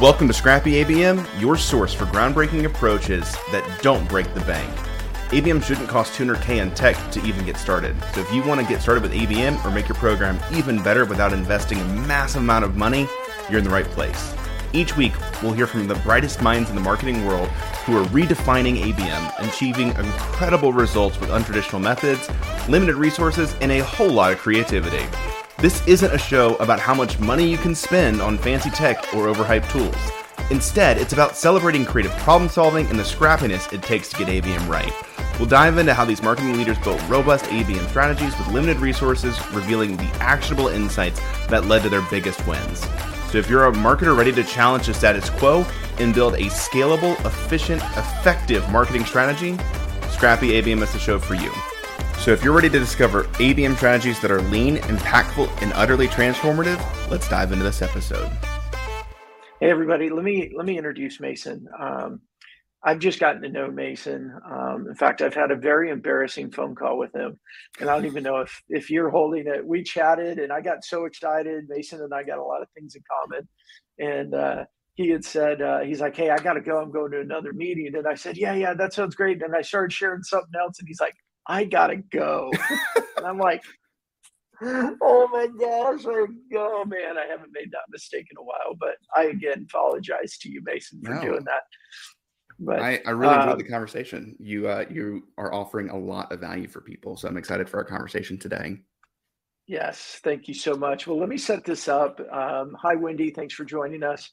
Welcome to Scrappy ABM, your source for groundbreaking approaches that don't break the bank. ABM shouldn't cost 200k in tech to even get started. So if you want to get started with ABM or make your program even better without investing a massive amount of money, you're in the right place. Each week, we'll hear from the brightest minds in the marketing world who are redefining ABM achieving incredible results with untraditional methods, limited resources, and a whole lot of creativity. This isn't a show about how much money you can spend on fancy tech or overhyped tools. Instead, it's about celebrating creative problem solving and the scrappiness it takes to get ABM right. We'll dive into how these marketing leaders built robust ABM strategies with limited resources, revealing the actionable insights that led to their biggest wins. So, if you're a marketer ready to challenge the status quo and build a scalable, efficient, effective marketing strategy, Scrappy ABM is the show for you. So, if you're ready to discover ABM strategies that are lean, impactful, and utterly transformative, let's dive into this episode. Hey, everybody. Let me let me introduce Mason. Um, I've just gotten to know Mason. Um, in fact, I've had a very embarrassing phone call with him, and I don't even know if if you're holding it. We chatted, and I got so excited. Mason and I got a lot of things in common, and uh, he had said uh, he's like, "Hey, I got to go. I'm going to another meeting." And I said, "Yeah, yeah, that sounds great." And I started sharing something else, and he's like, "I gotta go," and I'm like, oh my gosh, I, oh man, I haven't made that mistake in a while. But I again apologize to you, Mason, for no. doing that. But I, I really enjoyed uh, the conversation. You uh, you are offering a lot of value for people, so I'm excited for our conversation today. Yes, thank you so much. Well, let me set this up. Um, hi, Wendy. Thanks for joining us.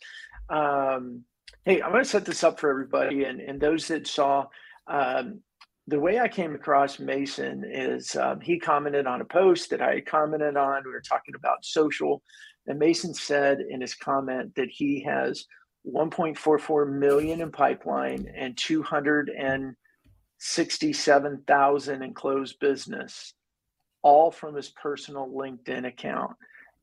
Um, hey, I'm going to set this up for everybody and, and those that saw. Um, the way I came across Mason is um, he commented on a post that I had commented on. We were talking about social, and Mason said in his comment that he has 1.44 million in pipeline and 267,000 in closed business, all from his personal LinkedIn account.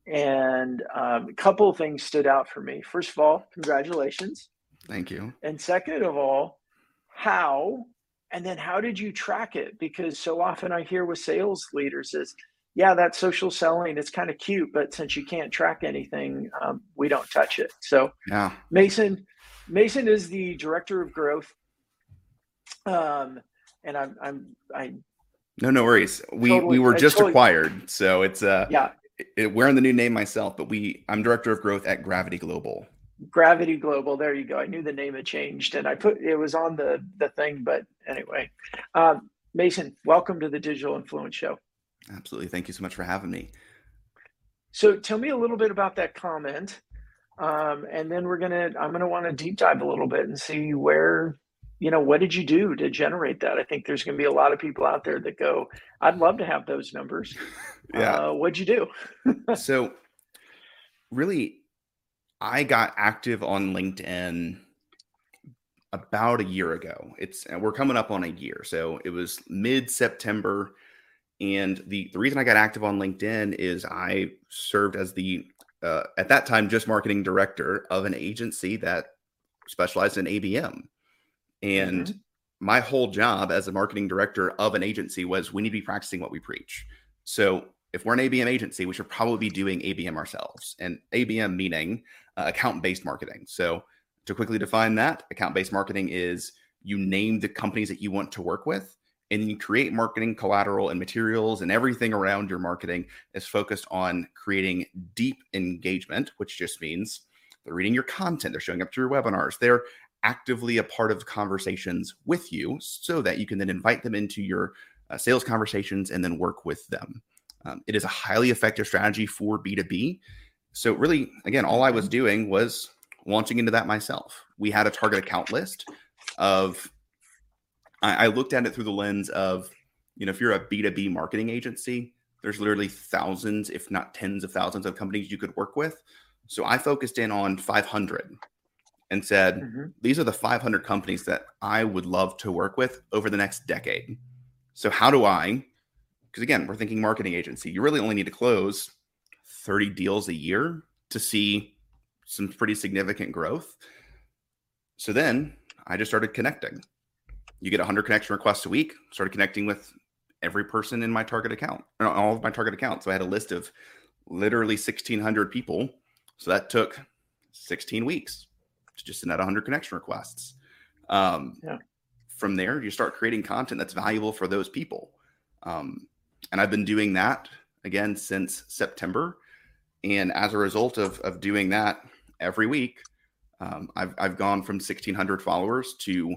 And um, a couple of things stood out for me. First of all, congratulations. Thank you. And second of all, how and then how did you track it? Because so often I hear with sales leaders is, yeah, that social selling, it's kind of cute, but since you can't track anything, um, we don't touch it. So yeah. Mason, Mason is the director of growth. Um, and I'm, I'm, I. No, no worries. We, totally, we were just totally, acquired. So it's, uh, yeah, it, wearing the new name myself, but we, I'm director of growth at Gravity Global. Gravity Global. There you go. I knew the name had changed, and I put it was on the the thing. But anyway, um, Mason, welcome to the Digital Influence Show. Absolutely. Thank you so much for having me. So, tell me a little bit about that comment, um, and then we're gonna. I'm gonna want to deep dive a little bit and see where, you know, what did you do to generate that? I think there's gonna be a lot of people out there that go, "I'd love to have those numbers." Yeah. Uh, what'd you do? so, really, I got active on LinkedIn about a year ago. It's we're coming up on a year. So it was mid-September and the the reason I got active on LinkedIn is I served as the uh, at that time just marketing director of an agency that specialized in ABM. And mm-hmm. my whole job as a marketing director of an agency was we need to be practicing what we preach. So if we're an ABM agency, we should probably be doing ABM ourselves. And ABM meaning uh, account based marketing. So, to quickly define that, account based marketing is you name the companies that you want to work with and you create marketing collateral and materials and everything around your marketing is focused on creating deep engagement, which just means they're reading your content, they're showing up to your webinars, they're actively a part of conversations with you so that you can then invite them into your uh, sales conversations and then work with them. Um, it is a highly effective strategy for B2B. So, really, again, all I was doing was launching into that myself. We had a target account list of, I, I looked at it through the lens of, you know, if you're a B2B marketing agency, there's literally thousands, if not tens of thousands of companies you could work with. So I focused in on 500 and said, mm-hmm. these are the 500 companies that I would love to work with over the next decade. So, how do I because again, we're thinking marketing agency. You really only need to close 30 deals a year to see some pretty significant growth. So then I just started connecting. You get 100 connection requests a week, started connecting with every person in my target account, all of my target accounts. So I had a list of literally 1,600 people. So that took 16 weeks. to just send out 100 connection requests. Um, yeah. From there, you start creating content that's valuable for those people. Um, and I've been doing that again since September. And as a result of, of doing that every week, um, I've, I've gone from 1,600 followers to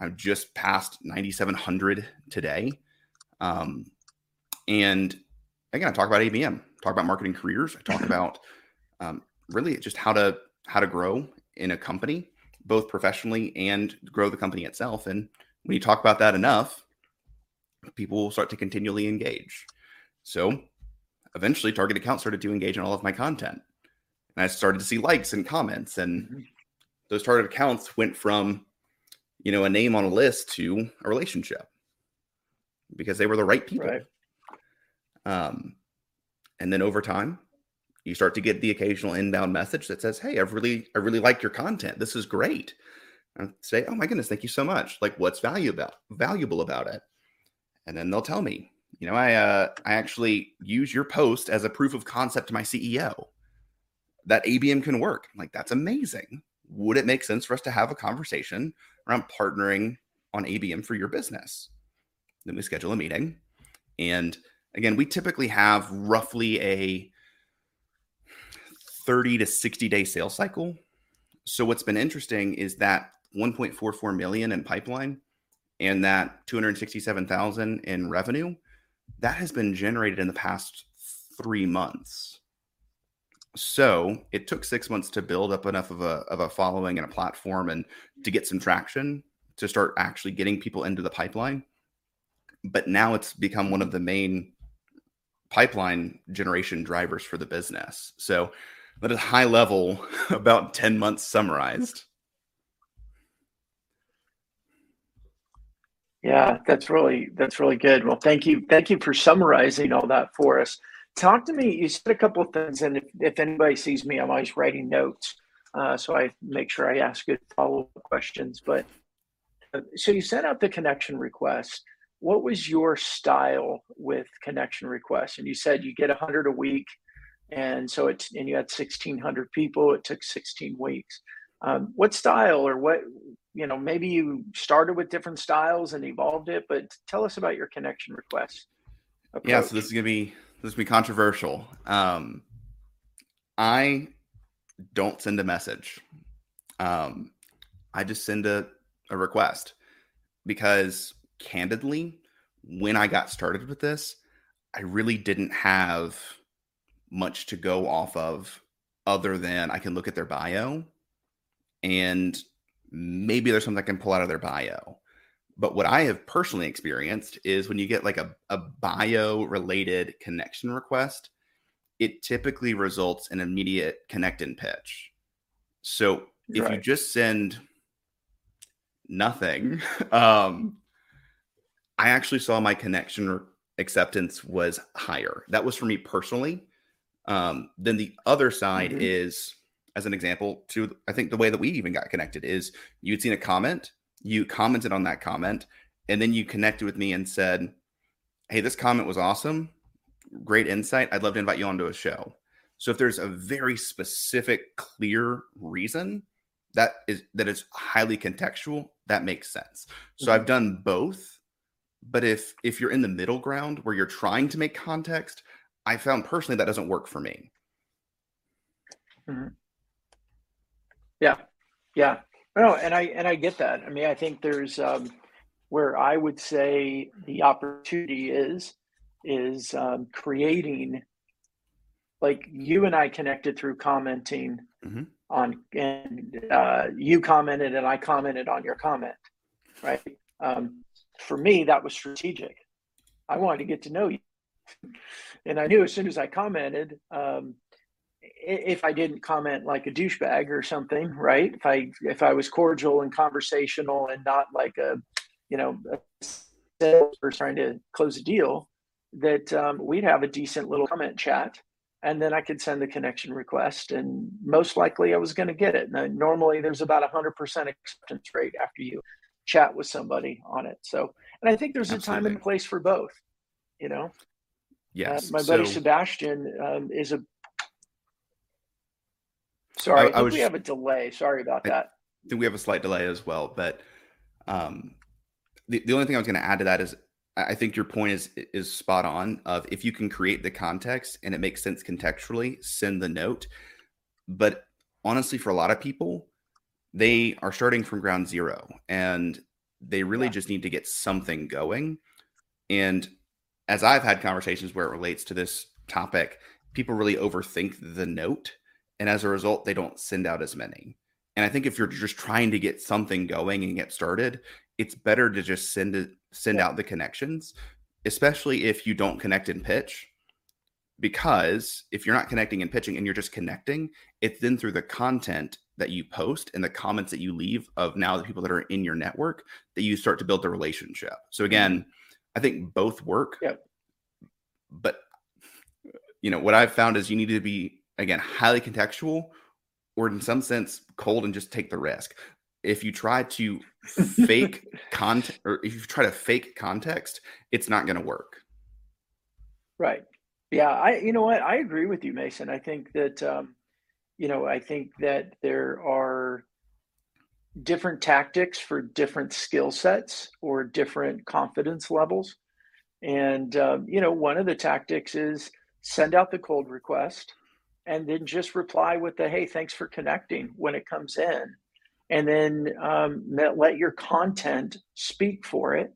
I've just passed 9,700 today. Um, and again, I talk about ABM, talk about marketing careers, I talk about um, really just how to how to grow in a company, both professionally and grow the company itself. And when you talk about that enough, people will start to continually engage. So eventually, Target Account started to engage in all of my content, and I started to see likes and comments, and mm-hmm. those target accounts went from you know a name on a list to a relationship because they were the right people. Right. Um, and then over time, you start to get the occasional inbound message that says, "Hey, I've really, I really like your content. This is great." And say, "Oh my goodness, thank you so much. Like, what's valuable valuable about it?" And then they'll tell me, you know, I uh, I actually use your post as a proof of concept to my CEO that ABM can work. I'm like, that's amazing. Would it make sense for us to have a conversation around partnering on ABM for your business? Then we schedule a meeting, and again, we typically have roughly a 30 to 60 day sales cycle. So what's been interesting is that 1.44 million in pipeline and that 267,000 in revenue that has been generated in the past 3 months. So, it took 6 months to build up enough of a of a following and a platform and to get some traction to start actually getting people into the pipeline. But now it's become one of the main pipeline generation drivers for the business. So that is high level, about 10 months summarized. Yeah, that's really that's really good. Well, thank you, thank you for summarizing all that for us. Talk to me. You said a couple of things, and if, if anybody sees me, I'm always writing notes, uh, so I make sure I ask good follow up questions. But uh, so you sent out the connection request what was your style with connection requests? And you said you get 100 a week. And so it's, and you had 1,600 people. It took 16 weeks. Um, what style or what, you know, maybe you started with different styles and evolved it, but tell us about your connection requests. Approach. Yeah. So this is going to be, this is to be controversial. Um, I don't send a message. Um, I just send a, a request because candidly, when I got started with this, I really didn't have much to go off of other than I can look at their bio and maybe there's something I can pull out of their bio. But what I have personally experienced is when you get like a, a bio related connection request, it typically results in immediate connect and pitch. So if right. you just send nothing, um, I actually saw my connection acceptance was higher. That was for me personally. Um, then the other side mm-hmm. is, as an example, to I think the way that we even got connected is you'd seen a comment, you commented on that comment, and then you connected with me and said, Hey, this comment was awesome. Great insight. I'd love to invite you onto a show. So if there's a very specific, clear reason that is that is highly contextual, that makes sense. So mm-hmm. I've done both but if if you're in the middle ground where you're trying to make context, I found personally that doesn't work for me. Mm-hmm. Yeah, yeah. No, and I and I get that. I mean, I think there's um, where I would say the opportunity is is um, creating like you and I connected through commenting mm-hmm. on and uh, you commented and I commented on your comment, right? Um, for me, that was strategic. I wanted to get to know you. And I knew as soon as I commented, um, if I didn't comment like a douchebag or something, right? If I if I was cordial and conversational and not like a, you know, a salesperson trying to close a deal, that um, we'd have a decent little comment chat, and then I could send the connection request, and most likely I was going to get it. And normally there's about a hundred percent acceptance rate after you chat with somebody on it. So, and I think there's Absolutely. a time and place for both. You know. Yes. Uh, my buddy so, Sebastian um, is a. Sorry, I, I, I think we have a delay. Sorry about I, that. think we have a slight delay as well, but um, the, the only thing I was going to add to that is I think your point is is spot on. Of if you can create the context and it makes sense contextually, send the note. But honestly, for a lot of people, they are starting from ground zero and they really yeah. just need to get something going. And as I've had conversations where it relates to this topic, people really overthink the note. And as a result, they don't send out as many. And I think if you're just trying to get something going and get started, it's better to just send it, send yeah. out the connections, especially if you don't connect in pitch. Because if you're not connecting and pitching and you're just connecting, it's then through the content that you post and the comments that you leave of now the people that are in your network that you start to build the relationship. So again, mm-hmm. I think both work. Yep. But you know, what I've found is you need to be again highly contextual or in some sense cold and just take the risk. If you try to fake content or if you try to fake context, it's not going to work. Right. Yeah, I you know what? I agree with you, Mason. I think that um you know, I think that there are different tactics for different skill sets or different confidence levels. And um, you know, one of the tactics is send out the cold request and then just reply with the hey thanks for connecting when it comes in. And then um, let your content speak for it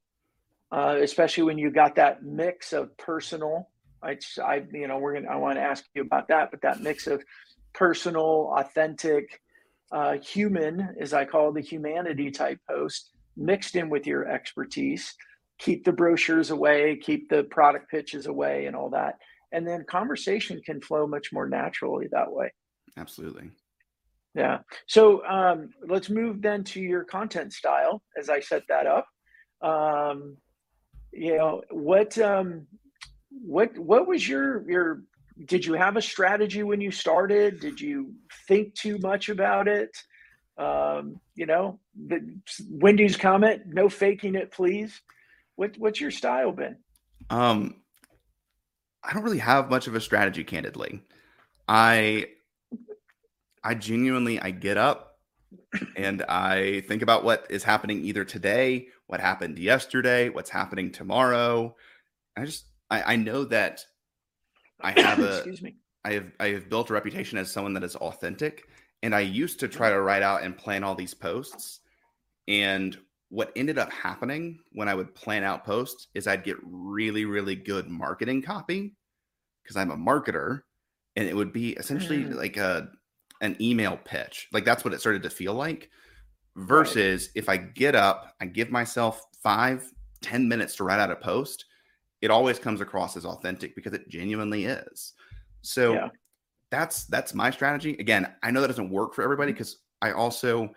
uh, especially when you got that mix of personal. I, I you know we're gonna i want to ask you about that but that mix of personal authentic uh, human as i call the humanity type post mixed in with your expertise. Keep the brochures away keep the product pitches away and all that and then conversation can flow much more naturally that way. Absolutely. Yeah. So um, let's move then to your content style as i set that up. Um, you know what um, what what was your your did you have a strategy when you started? Did you think too much about it? Um, you know the wendy's comment no faking it please. What, what's your style been? Um I don't really have much of a strategy, candidly. I I genuinely I get up and I think about what is happening either today, what happened yesterday, what's happening tomorrow. I just I, I know that I have a excuse me. I have I have built a reputation as someone that is authentic. And I used to try to write out and plan all these posts. And what ended up happening when I would plan out posts is I'd get really, really good marketing copy because I'm a marketer, and it would be essentially mm. like a an email pitch. Like that's what it started to feel like. Versus right. if I get up, I give myself five, ten minutes to write out a post, it always comes across as authentic because it genuinely is. So yeah. that's that's my strategy. Again, I know that doesn't work for everybody because. I also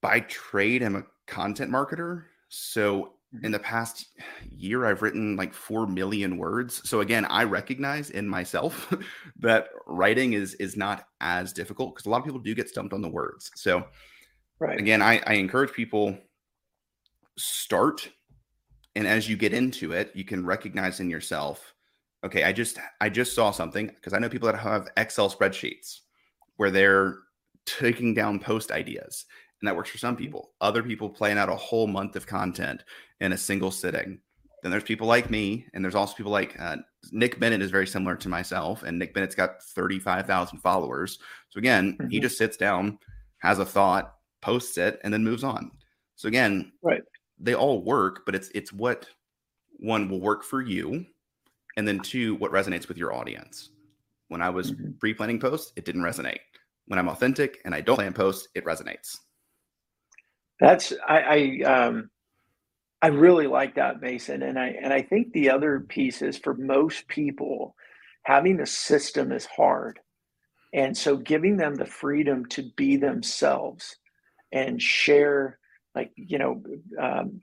by trade I'm a content marketer. So in mm-hmm. the past year i've written like 4 million words so again i recognize in myself that writing is is not as difficult because a lot of people do get stumped on the words so right again i, I encourage people start and as you get into it you can recognize in yourself okay i just i just saw something because i know people that have excel spreadsheets where they're taking down post ideas and that works for some people. Other people plan out a whole month of content in a single sitting. Then there's people like me, and there's also people like uh, Nick Bennett is very similar to myself, and Nick Bennett's got 35,000 followers. So again, mm-hmm. he just sits down, has a thought, posts it, and then moves on. So again, right, they all work, but it's it's what one will work for you, and then two, what resonates with your audience. When I was mm-hmm. pre-planning posts, it didn't resonate. When I'm authentic and I don't plan posts, it resonates. That's I, I um I really like that, Mason. And I and I think the other piece is for most people, having a system is hard. And so giving them the freedom to be themselves and share, like, you know, um,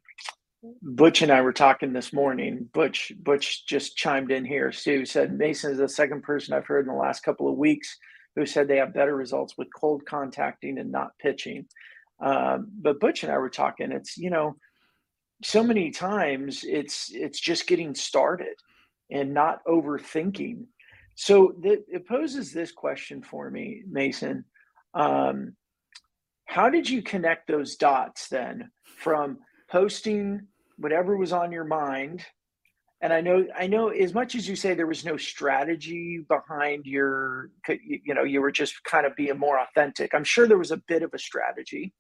Butch and I were talking this morning. Butch Butch just chimed in here. Sue said Mason is the second person I've heard in the last couple of weeks who said they have better results with cold contacting and not pitching. Um, but Butch and I were talking. It's you know, so many times it's it's just getting started and not overthinking. So th- it poses this question for me, Mason. Um, how did you connect those dots then from posting whatever was on your mind and i know i know as much as you say there was no strategy behind your you know you were just kind of being more authentic i'm sure there was a bit of a strategy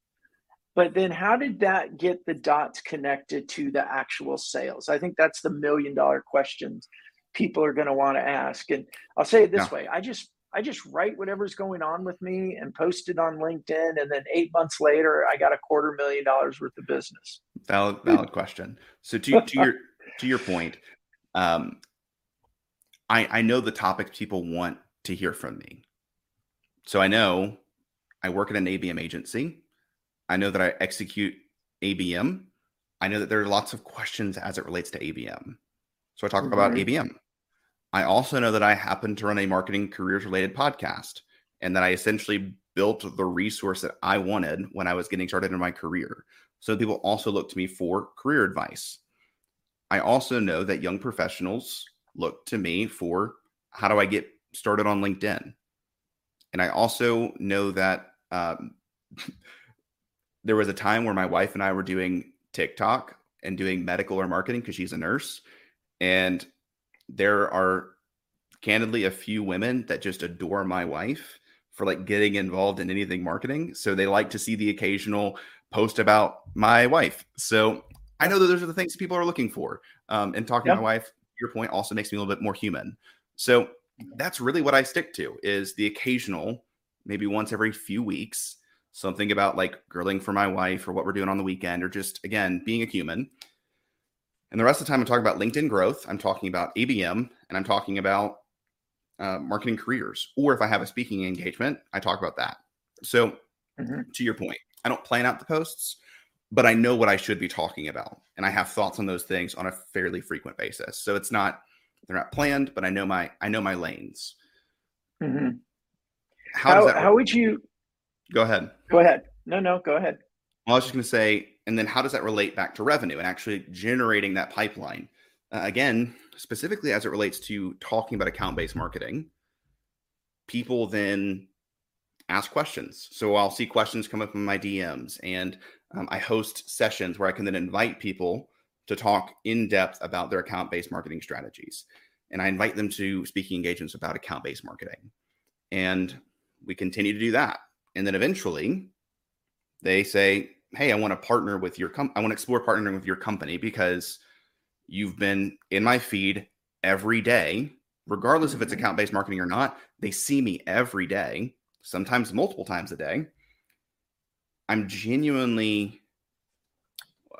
but then how did that get the dots connected to the actual sales i think that's the million dollar questions people are going to want to ask and i'll say it this yeah. way i just I just write whatever's going on with me and post it on LinkedIn. And then eight months later, I got a quarter million dollars worth of business. Valid, valid question. So to, to your to your point, um, I I know the topics people want to hear from me. So I know I work at an ABM agency. I know that I execute ABM. I know that there are lots of questions as it relates to ABM. So I talk mm-hmm. about ABM. I also know that I happen to run a marketing careers related podcast and that I essentially built the resource that I wanted when I was getting started in my career. So people also look to me for career advice. I also know that young professionals look to me for how do I get started on LinkedIn? And I also know that um, there was a time where my wife and I were doing TikTok and doing medical or marketing because she's a nurse. And there are candidly a few women that just adore my wife for like getting involved in anything marketing. So they like to see the occasional post about my wife. So I know that those are the things people are looking for. Um, and talking yep. to my wife, your point also makes me a little bit more human. So that's really what I stick to is the occasional, maybe once every few weeks, something about like grilling for my wife or what we're doing on the weekend or just again being a human. And the rest of the time, I'm talking about LinkedIn growth. I'm talking about ABM, and I'm talking about uh, marketing careers. Or if I have a speaking engagement, I talk about that. So, mm-hmm. to your point, I don't plan out the posts, but I know what I should be talking about, and I have thoughts on those things on a fairly frequent basis. So it's not they're not planned, but I know my I know my lanes. Mm-hmm. How, how, how would you? Go ahead. Go ahead. No, no, go ahead. I was just going to say and then how does that relate back to revenue and actually generating that pipeline? Uh, again, specifically as it relates to talking about account based marketing, people then ask questions. So I'll see questions come up in my DMs, and um, I host sessions where I can then invite people to talk in depth about their account based marketing strategies. And I invite them to speaking engagements about account based marketing. And we continue to do that. And then eventually they say, hey, I want to partner with your com- I want to explore partnering with your company because you've been in my feed every day, regardless if it's mm-hmm. account based marketing or not. They see me every day, sometimes multiple times a day. I'm genuinely uh,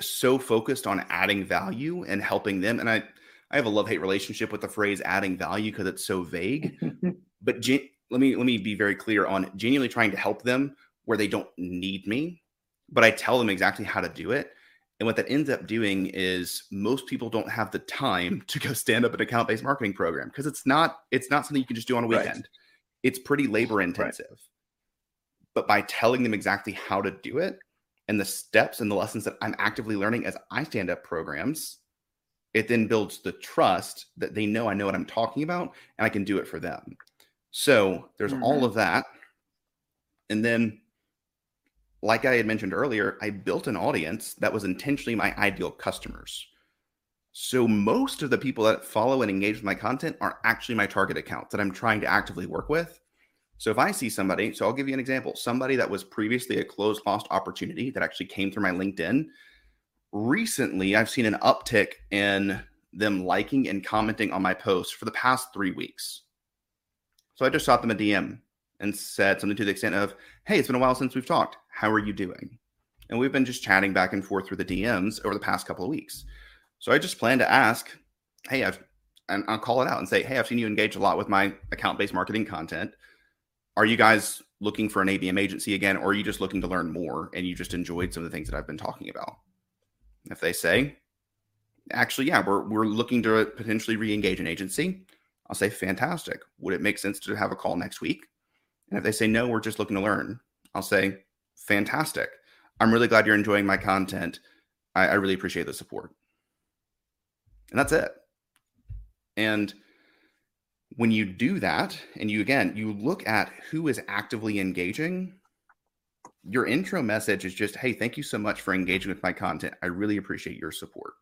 so focused on adding value and helping them. And I, I have a love hate relationship with the phrase adding value because it's so vague. but gen- let me let me be very clear on genuinely trying to help them where they don't need me but I tell them exactly how to do it. And what that ends up doing is most people don't have the time to go stand up an account-based marketing program because it's not it's not something you can just do on a weekend. Right. It's pretty labor intensive. Right. But by telling them exactly how to do it and the steps and the lessons that I'm actively learning as I stand up programs, it then builds the trust that they know I know what I'm talking about and I can do it for them. So there's mm-hmm. all of that. And then like I had mentioned earlier, I built an audience that was intentionally my ideal customers. So most of the people that follow and engage with my content are actually my target accounts that I'm trying to actively work with. So if I see somebody, so I'll give you an example, somebody that was previously a closed lost opportunity that actually came through my LinkedIn. Recently, I've seen an uptick in them liking and commenting on my posts for the past three weeks. So I just shot them a DM and said something to the extent of, Hey, it's been a while since we've talked. How are you doing? And we've been just chatting back and forth through the DMs over the past couple of weeks. So I just plan to ask, Hey, I've, and I'll call it out and say, Hey, I've seen you engage a lot with my account based marketing content. Are you guys looking for an ABM agency again, or are you just looking to learn more and you just enjoyed some of the things that I've been talking about? If they say, actually, yeah, we're, we're looking to potentially re engage an agency, I'll say, fantastic. Would it make sense to have a call next week? And if they say, no, we're just looking to learn, I'll say, fantastic. I'm really glad you're enjoying my content. I, I really appreciate the support. And that's it. And when you do that, and you again, you look at who is actively engaging, your intro message is just, hey, thank you so much for engaging with my content. I really appreciate your support.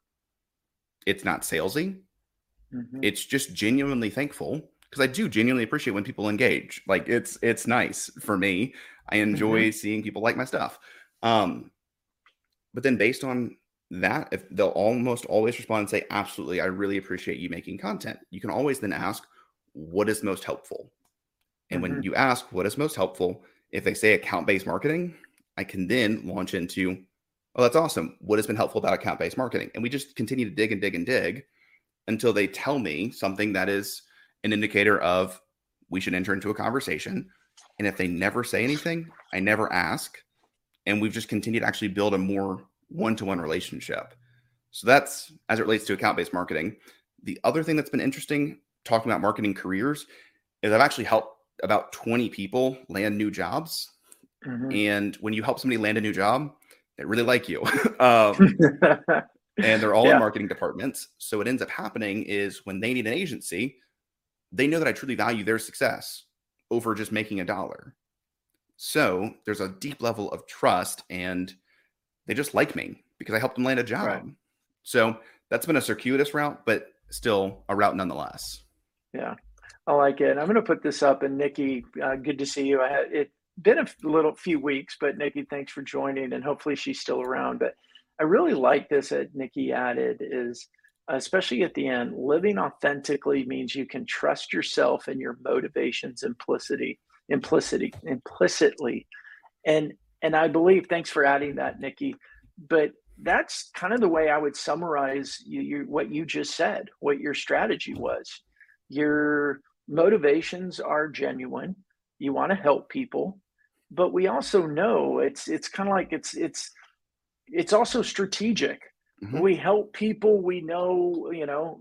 It's not salesy. Mm-hmm. It's just genuinely thankful because I do genuinely appreciate when people engage. Like it's it's nice for me. I enjoy mm-hmm. seeing people like my stuff. Um, but then based on that, if they'll almost always respond and say, absolutely, I really appreciate you making content. You can always then ask, what is most helpful? And mm-hmm. when you ask what is most helpful, if they say account based marketing, I can then launch into, oh, that's awesome. What has been helpful about account based marketing? And we just continue to dig and dig and dig until they tell me something that is an indicator of we should enter into a conversation. And if they never say anything, I never ask. And we've just continued to actually build a more one to one relationship. So that's as it relates to account based marketing. The other thing that's been interesting talking about marketing careers is I've actually helped about 20 people land new jobs. Mm-hmm. And when you help somebody land a new job, they really like you. um, and they're all yeah. in marketing departments. So what ends up happening is when they need an agency, they know that I truly value their success over just making a dollar. So there's a deep level of trust and they just like me because I helped them land a job. Right. So that's been a circuitous route, but still a route nonetheless. Yeah. I like it. I'm going to put this up. And Nikki, uh, good to see you. I had it been a little few weeks, but Nikki, thanks for joining, and hopefully she's still around. But I really like this that Nikki added is especially at the end, living authentically means you can trust yourself and your motivations implicitly, implicitly, implicitly. And and I believe, thanks for adding that, Nikki. But that's kind of the way I would summarize you, you, what you just said, what your strategy was. Your motivations are genuine. You want to help people, but we also know it's it's kind of like it's it's it's also strategic. Mm-hmm. We help people. We know, you know,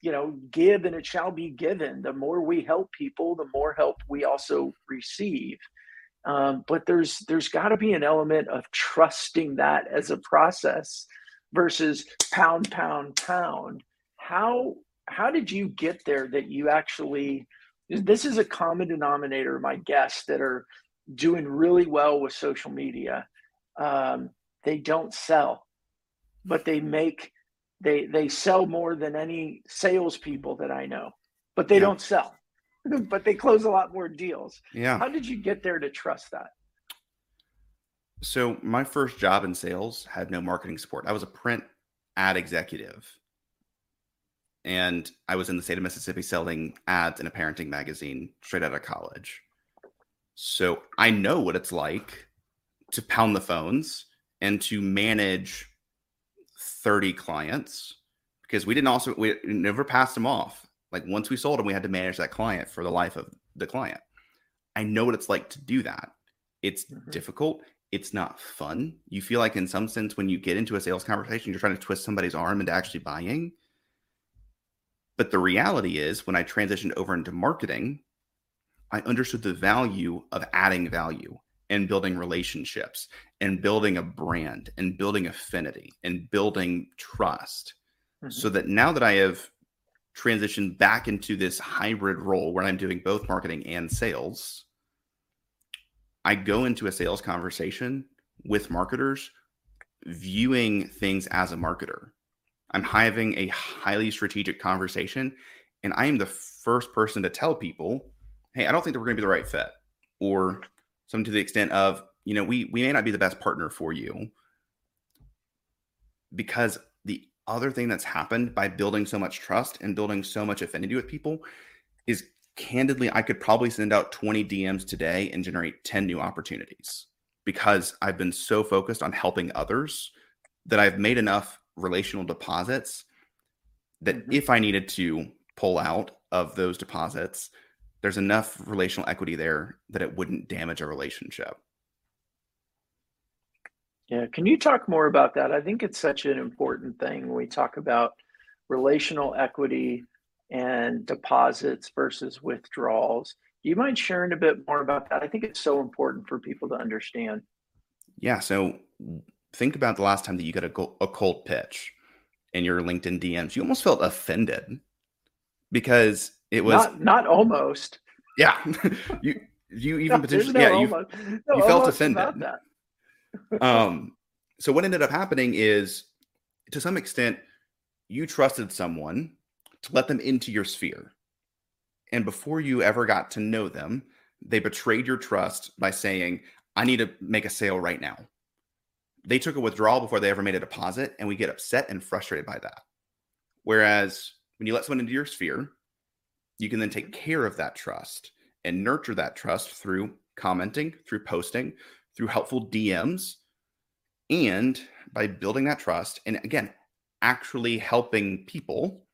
you know, give and it shall be given. The more we help people, the more help we also receive. Um, but there's there's got to be an element of trusting that as a process versus pound, pound, pound. How how did you get there that you actually this is a common denominator my guests that are doing really well with social media um, they don't sell but they mm-hmm. make they they sell more than any salespeople that i know but they yeah. don't sell but they close a lot more deals. Yeah. How did you get there to trust that? So my first job in sales had no marketing support. I was a print ad executive. And I was in the state of Mississippi selling ads in a parenting magazine straight out of college. So I know what it's like to pound the phones and to manage 30 clients because we didn't also we never passed them off. Like once we sold them, we had to manage that client for the life of the client. I know what it's like to do that. It's mm-hmm. difficult. It's not fun. You feel like, in some sense, when you get into a sales conversation, you're trying to twist somebody's arm into actually buying but the reality is, when I transitioned over into marketing, I understood the value of adding value and building relationships and building a brand and building affinity and building trust. Mm-hmm. So that now that I have transitioned back into this hybrid role where I'm doing both marketing and sales, I go into a sales conversation with marketers viewing things as a marketer. I'm having a highly strategic conversation, and I am the first person to tell people, "Hey, I don't think that we're going to be the right fit," or something to the extent of, "You know, we we may not be the best partner for you," because the other thing that's happened by building so much trust and building so much affinity with people is candidly, I could probably send out 20 DMs today and generate 10 new opportunities because I've been so focused on helping others that I've made enough relational deposits that mm-hmm. if I needed to pull out of those deposits, there's enough relational equity there that it wouldn't damage a relationship. Yeah, can you talk more about that? I think it's such an important thing when we talk about relational equity and deposits versus withdrawals. Do you mind sharing a bit more about that? I think it's so important for people to understand. Yeah, so think about the last time that you got a, a cold pitch in your LinkedIn DMs. You almost felt offended because it was not, not almost. Yeah, you you even no, potentially no, yeah you, no, you felt offended. um, so what ended up happening is, to some extent, you trusted someone to let them into your sphere, and before you ever got to know them, they betrayed your trust by saying, "I need to make a sale right now." They took a withdrawal before they ever made a deposit, and we get upset and frustrated by that. Whereas when you let someone into your sphere, you can then take care of that trust and nurture that trust through commenting, through posting, through helpful DMs, and by building that trust. And again, actually helping people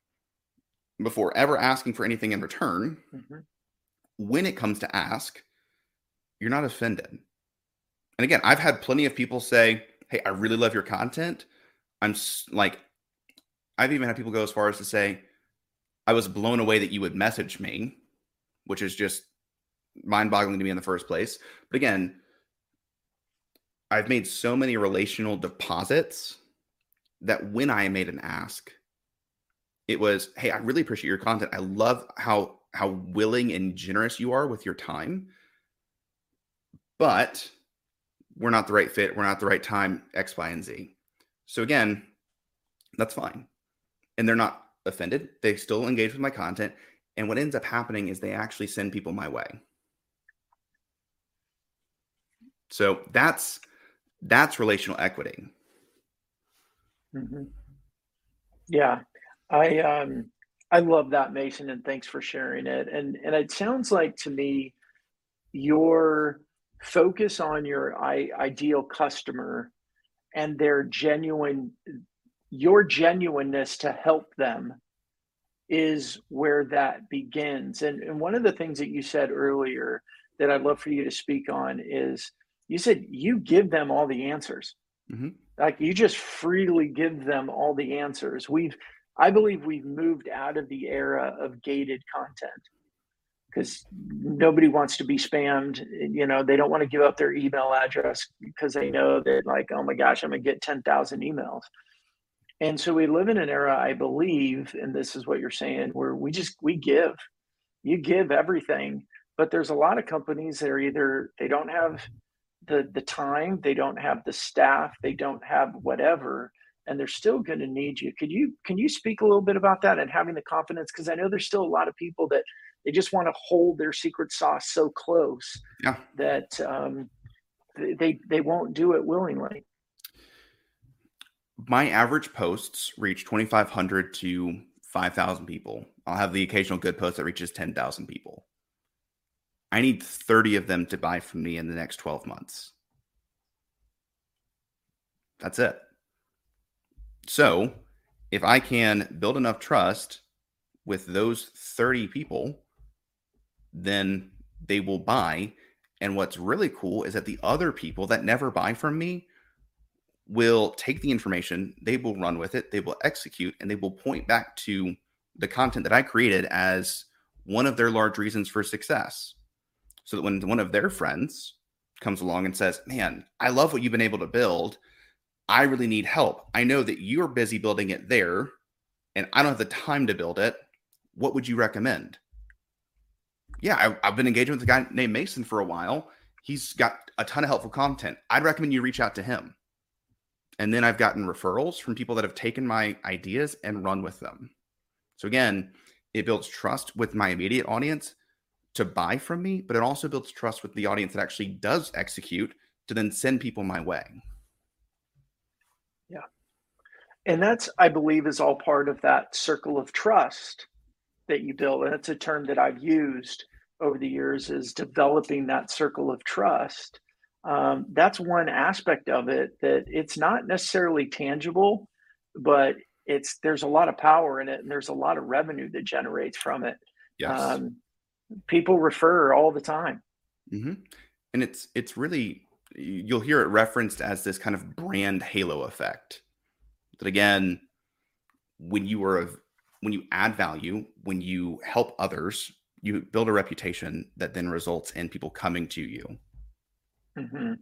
before ever asking for anything in return. Mm-hmm. When it comes to ask, you're not offended. And again, I've had plenty of people say, Hey, I really love your content. I'm like, I've even had people go as far as to say, I was blown away that you would message me, which is just mind boggling to me in the first place. But again, I've made so many relational deposits that when I made an ask, it was, hey, I really appreciate your content. I love how how willing and generous you are with your time. But we're not the right fit, we're not the right time, X, Y, and Z. So again, that's fine. And they're not offended. They still engage with my content. And what ends up happening is they actually send people my way. So that's that's relational equity. Mm-hmm. Yeah, I um, I love that, Mason, and thanks for sharing it. And and it sounds like to me your focus on your I- ideal customer and their genuine your genuineness to help them is where that begins. And, and one of the things that you said earlier that I'd love for you to speak on is you said you give them all the answers. Mm-hmm. Like you just freely give them all the answers. We've, I believe we've moved out of the era of gated content because nobody wants to be spammed. You know, they don't want to give up their email address because they know that, like, oh my gosh, I'm going to get 10,000 emails. And so we live in an era, I believe, and this is what you're saying, where we just we give. You give everything, but there's a lot of companies that are either they don't have the the time, they don't have the staff, they don't have whatever, and they're still going to need you. Could you can you speak a little bit about that and having the confidence? Because I know there's still a lot of people that they just want to hold their secret sauce so close yeah. that um, they they won't do it willingly my average posts reach 2,500 to 5,000 people. I'll have the occasional good post that reaches 10,000 people. I need 30 of them to buy from me in the next 12 months. That's it. So, if I can build enough trust with those 30 people, then they will buy. And what's really cool is that the other people that never buy from me will take the information, they will run with it, they will execute, and they will point back to the content that I created as one of their large reasons for success. So that when one of their friends comes along and says, Man, I love what you've been able to build. I really need help. I know that you're busy building it there, and I don't have the time to build it. What would you recommend? Yeah, I, have been engaging with a guy named Mason for a while. He's got a ton of helpful content. I'd recommend you reach out to him. And then I've gotten referrals from people that have taken my ideas and run with them. So again, it builds trust with my immediate audience to buy from me, but it also builds trust with the audience that actually does execute to then send people my way. Yeah. And that's, I believe, is all part of that circle of trust that you build. And it's a term that I've used over the years is developing that circle of trust um, that's one aspect of it that it's not necessarily tangible, but it's there's a lot of power in it and there's a lot of revenue that generates from it. Yes. Um, people refer all the time. Mm-hmm. And it's it's really you'll hear it referenced as this kind of brand halo effect. That again, when you are a, when you add value, when you help others, you build a reputation that then results in people coming to you. Mm-hmm.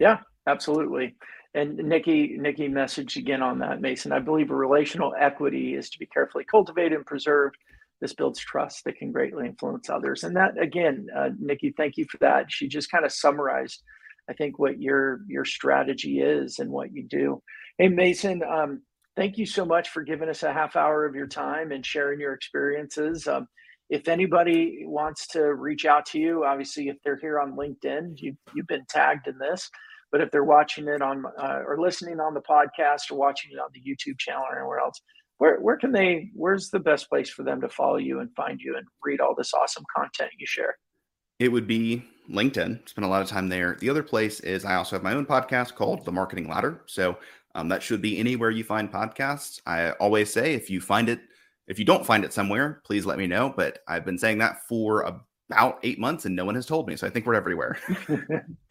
Yeah, absolutely. And Nikki, Nikki messaged again on that, Mason. I believe relational equity is to be carefully cultivated and preserved. This builds trust that can greatly influence others. And that, again, uh, Nikki, thank you for that. She just kind of summarized I think what your your strategy is and what you do. Hey Mason, um, thank you so much for giving us a half hour of your time and sharing your experiences. Um, if anybody wants to reach out to you, obviously, if they're here on LinkedIn, you, you've been tagged in this. But if they're watching it on uh, or listening on the podcast or watching it on the YouTube channel or anywhere else, where where can they? Where's the best place for them to follow you and find you and read all this awesome content you share? It would be LinkedIn. Spend a lot of time there. The other place is I also have my own podcast called The Marketing Ladder. So um, that should be anywhere you find podcasts. I always say if you find it, if you don't find it somewhere, please let me know. But I've been saying that for about eight months and no one has told me. So I think we're everywhere.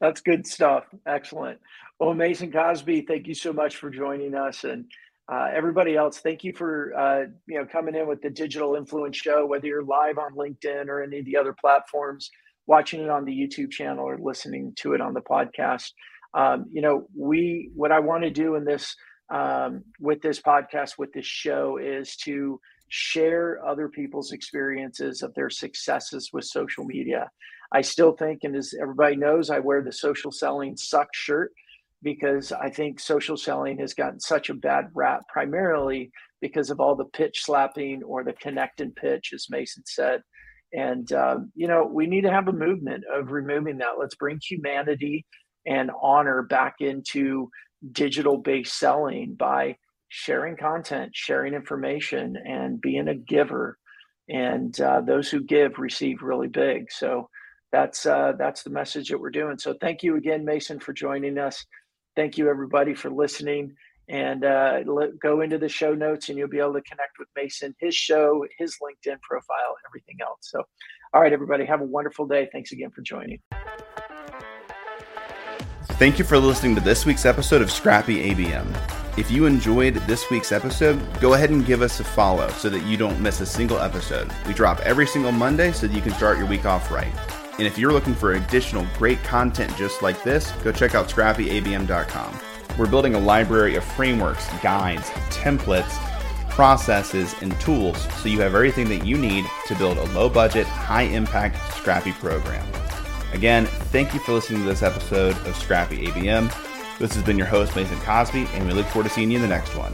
That's good stuff. Excellent. Well, Mason Cosby, thank you so much for joining us. And uh, everybody else, thank you for uh, you know coming in with the Digital Influence Show. Whether you're live on LinkedIn or any of the other platforms, watching it on the YouTube channel or listening to it on the podcast. Um, you know, we what I want to do in this um, with this podcast, with this show, is to share other people's experiences of their successes with social media. I still think, and as everybody knows, I wear the social selling suck shirt because I think social selling has gotten such a bad rap, primarily because of all the pitch slapping or the connect and pitch, as Mason said. And, um, you know, we need to have a movement of removing that. Let's bring humanity and honor back into digital based selling by sharing content, sharing information, and being a giver. And uh, those who give receive really big. So that's uh, that's the message that we're doing. So thank you again, Mason, for joining us. Thank you, everybody, for listening. And uh, let, go into the show notes, and you'll be able to connect with Mason, his show, his LinkedIn profile, everything else. So, all right, everybody, have a wonderful day. Thanks again for joining. Thank you for listening to this week's episode of Scrappy ABM. If you enjoyed this week's episode, go ahead and give us a follow so that you don't miss a single episode. We drop every single Monday so that you can start your week off right. And if you're looking for additional great content just like this, go check out scrappyabm.com. We're building a library of frameworks, guides, templates, processes, and tools so you have everything that you need to build a low budget, high impact, scrappy program. Again, thank you for listening to this episode of Scrappy ABM. This has been your host, Mason Cosby, and we look forward to seeing you in the next one.